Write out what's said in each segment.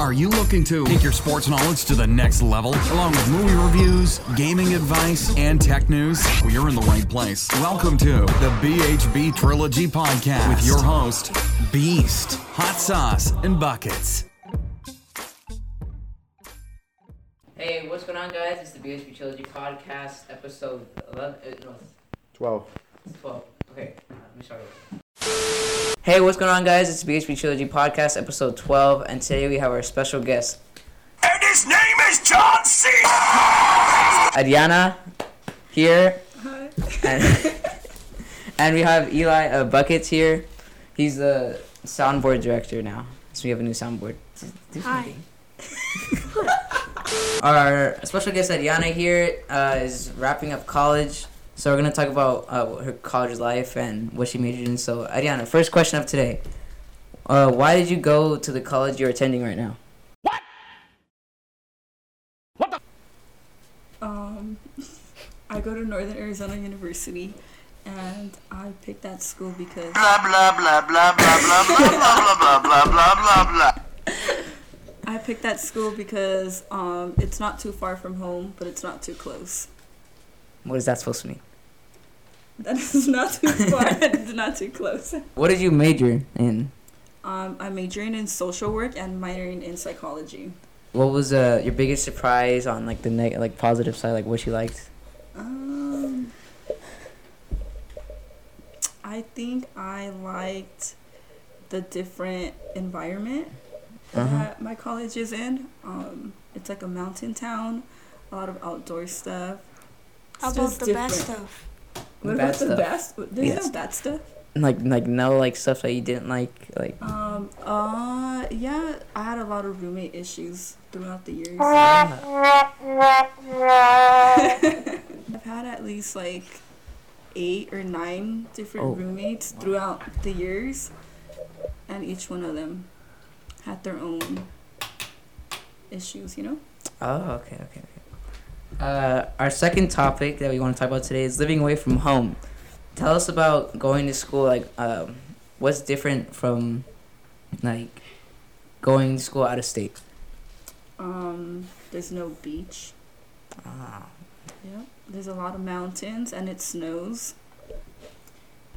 Are you looking to take your sports knowledge to the next level, along with movie reviews, gaming advice, and tech news? Well, you're in the right place. Welcome to the BHB Trilogy Podcast with your host, Beast, Hot Sauce, and Buckets. Hey, what's going on, guys? It's the BHB Trilogy Podcast, episode 11, uh, no, 12. 12. Okay, uh, let me start over. Hey, what's going on, guys? It's the BHB Trilogy Podcast, episode 12, and today we have our special guest, And his name is John C. Ariana, here. And, and we have Eli uh, Buckets here. He's the soundboard director now, so we have a new soundboard. Hi. Our special guest Ariana here uh, is wrapping up college, so we're gonna talk about uh, her college life and what she majored in. So, Ariana, first question of today: uh, Why did you go to the college you're attending right now? What? What the? Um, I go to Northern Arizona University, and I picked that school because Blah blah blah blah blah blah blah blah blah blah blah blah blah. I picked that school because um, it's not too far from home, but it's not too close. What is that supposed to mean? That is not too far. it's not too close. What did you major in? Um, I'm majoring in social work and minoring in psychology. What was uh, your biggest surprise on like the neg- like positive side, like what you liked? Um, I think I liked the different environment Uh-huh. that my college is in. Um, it's like a mountain town, a lot of outdoor stuff. It's How about the bad different. stuff? What Bad about the best? There's Yes. no bad stuff. Like like no like stuff that you didn't like like. Um, uh, yeah, I had a lot of roommate issues throughout the years. I've had at least like eight or nine different Oh. roommates throughout the years, and each one of them had their own issues, you know? Oh, okay, okay, okay. Uh, our second topic that we want to talk about today is living away from home. Tell us about going to school. Like, um, what's different from, like, going to school out of state? Um, there's no beach. Ah. Yeah. There's a lot of mountains and it snows.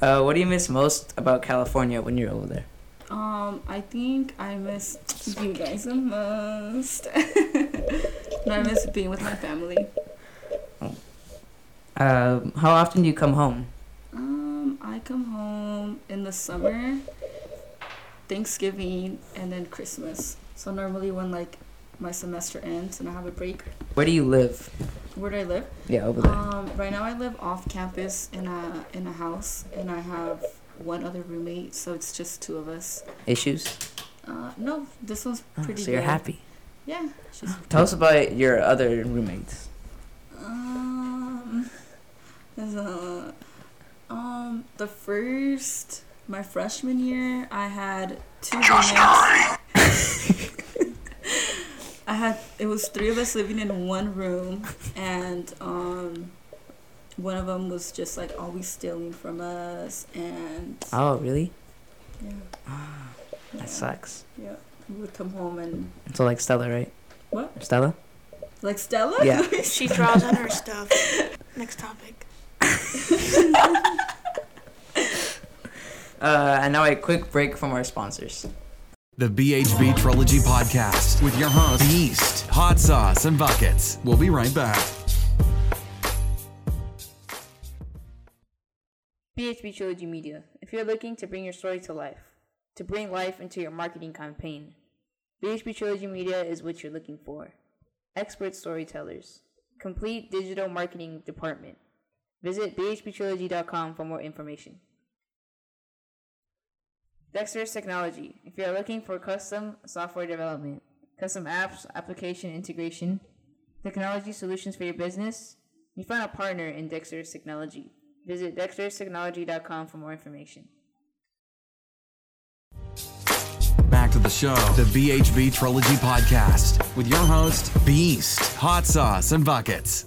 Uh, what do you miss most about California when you're over there? Um, I think I miss you guys the most. no, I miss being with my family. Um, how often do you come home? Um, I come home in the summer, Thanksgiving, and then Christmas. So normally when like my semester ends and I have a break, Where do you live? where do I live? Yeah, over there. Um, right now I live off campus in a in a house, and I have one other roommate, so it's just two of us. Issues? Uh, no, this one's Oh, pretty. so you're good. happy. Yeah. She's, Tell us about your other roommates. um, there's a, um, the first my freshman year, I had two roommates. I had it was three of us living in one room, and um, one of them was just like always stealing from us, and Oh, really? yeah, That yeah, sucks. Yeah, we would come home and So like Stella, right? What? Stella? like Stella. Yeah. She draws on her stuff. Next topic. Uh, and now a quick break from our sponsors. The BHB Trilogy Podcast with your host, Beast, Hot Sauce, and Buckets. We'll be right back. BHB Trilogy Media. If you're looking to bring your story to life, to bring life into your marketing campaign, BHB Trilogy Media is what you're looking for. Expert storytellers, complete digital marketing department. Visit bhbtrilogy.com for more information. Dexter's Technology. If you're looking for custom software development, custom apps, application integration, technology solutions for your business, you find a partner in Dexter's Technology. Visit dexterstechnology.com for more information. The show, the BHB Trilogy Podcast with your host, Beast, Hot Sauce, and Buckets.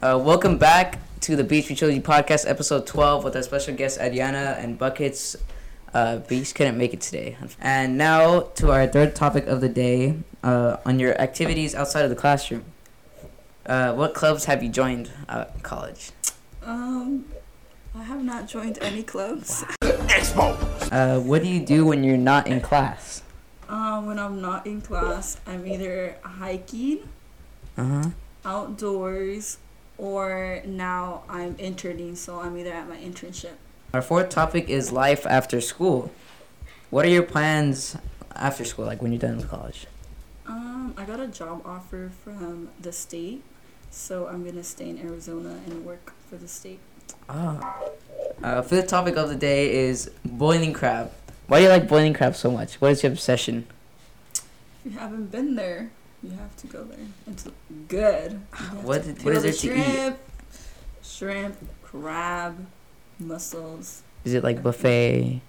Uh, welcome back to the BHB Trilogy Podcast, episode 12, with our special guests, Ariana and Buckets. Uh, Beast couldn't make it today. And now to our third topic of the day uh, on your activities outside of the classroom. Uh, what clubs have you joined uh, at college? Um, I have not joined any clubs. Uh, what do you do when you're not in class? Um, when I'm not in class, I'm either hiking, Uh huh. outdoors, or now I'm interning, so I'm either at my internship. Our fourth topic is life after school. What are your plans after school, like when you're done with college? Um, I got a job offer from the state, so I'm gonna stay in Arizona and work for the state. Ah. Uh, fifth topic of the day is boiling crab. Why do you like boiling crab so much? What is your obsession? If you haven't been there, you have to go there. It's good. What to what is there the to eat? shrimp, Shrimp, crab, mussels. Is it like buffet?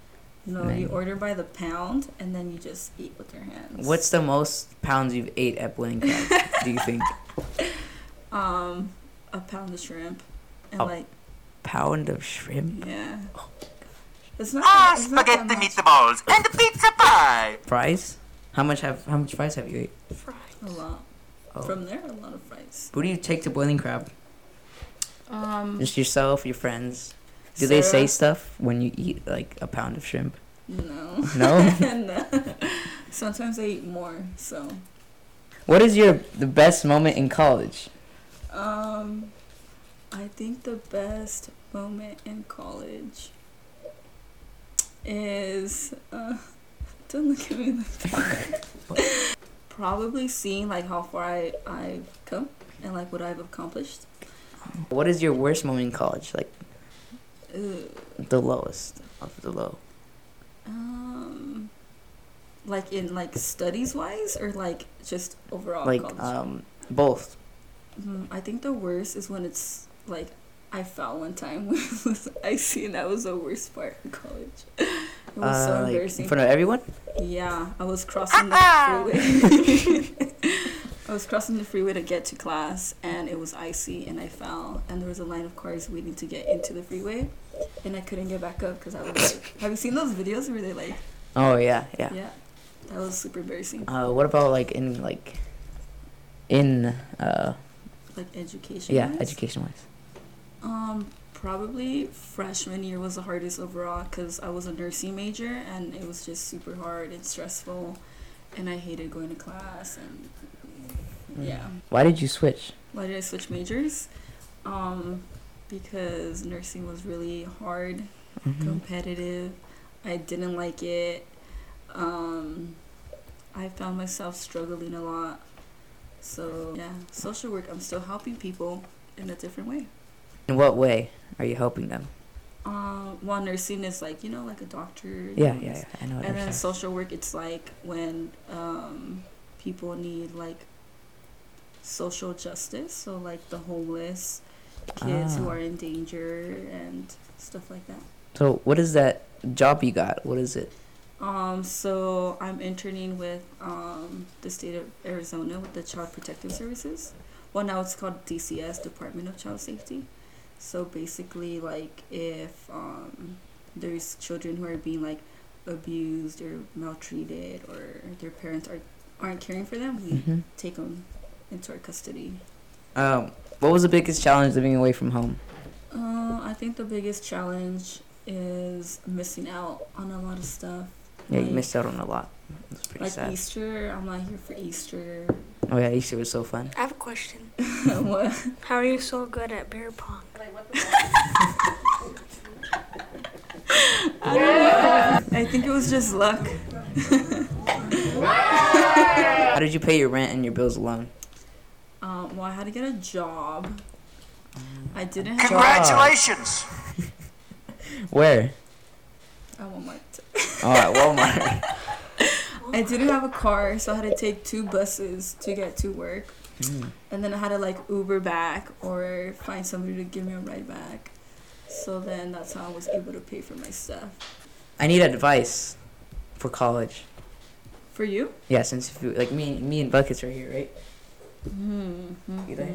No, Man. you order by the pound and then you just eat with your hands. What's the most pounds you've ate at boiling crab? do you think? um a pound of shrimp and Oh. like Pound of shrimp yeah. It's not. Ah, it's not spaghetti much. meatballs and the pizza pie. fries? How much have how much fries have you ate? Fries. A lot. Oh. From there, a lot of fries. Who do you take to boiling crab? Um, Just yourself, your friends. Do they say stuff when you eat like a pound of shrimp? No. No. no. Sometimes I eat more. So, what is your the best moment in college? um, I think the best moment in college is uh, don't look at me like that. Probably seeing like how far I I've come and like what I've accomplished. What is your worst moment in college? Like Ugh. the lowest of the low. Um, like in like studies wise, or like just overall like college. um both. Mm, I think the worst is when it's like I fell one time when it was icy, and that was the worst part of college. It was Uh, so like, in front of everyone. yeah, I was crossing the freeway. I was crossing the freeway to get to class, and it was icy, and I fell, and there was a line of cars waiting to get into the freeway, and I couldn't get back up because I was like, "Have you seen those videos where they like, Oh yeah, yeah. yeah, that was super embarrassing." Uh, what about like in like in uh Like education. yeah education wise? Um, probably freshman year was the hardest overall because I was a nursing major and it was just super hard and stressful, and I hated going to class and yeah. Why did you switch? Why did I switch majors? Um, because nursing was really hard, Mhm. competitive. I didn't like it. Um, I found myself struggling a lot. So yeah, social work. I'm still helping people in a different way. In what way are you helping them? Um, well, nursing is like you know, like a doctor. Yeah, yeah, yeah. I know. What And then social work, it's like when um, people need like social justice. So like the homeless, kids who Ah. are in danger, and stuff like that. So what is that job you got? What is it? Um, so I'm interning with um, the state of Arizona with the Child Protective Services. Well, now it's called DCS, Department of Child Safety. So basically, like if um, there's children who are being like abused or maltreated, or their parents are aren't caring for them, we Mhm. take them into our custody. Um, what was the biggest challenge living away from home? Uh, I think the biggest challenge is missing out on a lot of stuff. Yeah, you missed out on a lot. It's pretty Like sad. Easter, I'm not here for Easter. Oh yeah, Easter was so fun. I have a question. what? How are you so good at beer pong? I think it was just luck. How did you pay your rent and your bills alone? Um, well, I had to get a job. I didn't have Congratulations. Where? at Walmart. Oh, at Walmart. I didn't have a car, so I had to take two buses to get to work. Mm. And then I had to like Uber back or find somebody to give me a ride back. So then that's how I was able to pay for my stuff. I need advice for college. For you? Yeah, since if you, like me, me and Buckets are here, right? Mm-hmm. You there?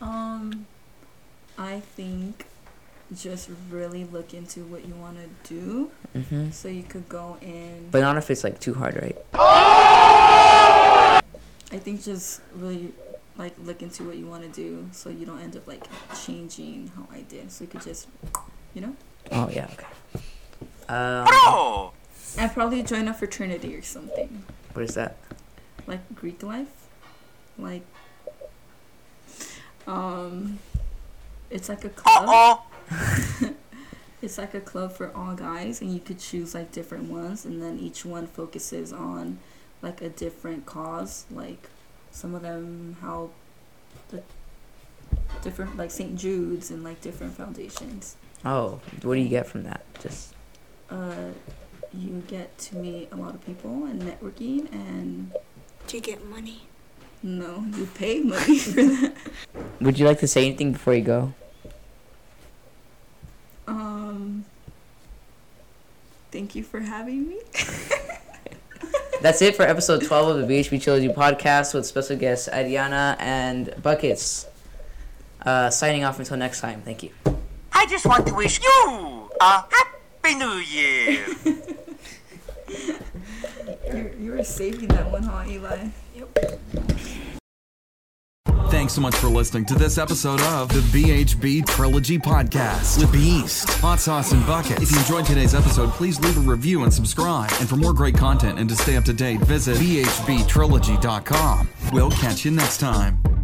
um, I think just really look into what you want to do. Mm-hmm. So you could go in. But not if it's like too hard, right? I think just really like look into what you want to do, so you don't end up like changing how I did. So you could just, you know, Oh yeah. Okay. Um, Bro! and probably join a fraternity or something, what is that? like Greek life, like, um, it's like a club. Uh-oh. It's like a club for all guys, and you could choose like different ones, and then each one focuses on like a different cause. Like some of them help the different, like St. Jude's and like different foundations. Oh, what do you get from that? Just Uh, you get to meet a lot of people and networking, and Do you get money? no, you pay money for that. would you like to say anything before you go? Thank you for having me. That's it for episode 12 of the BHB Trilogy podcast with special guests Ariana and Buckets. Uh, signing off until next time. Thank you. I just want to wish you a happy new year. You you were saving that one, huh, Eli? Thanks so much for listening to this episode of the BHB Trilogy Podcast with Beast, Hot Sauce, and Bucket. If you enjoyed today's episode, please leave a review and subscribe. And for more great content and to stay up to date, visit BHBTrilogy.com. We'll catch you next time.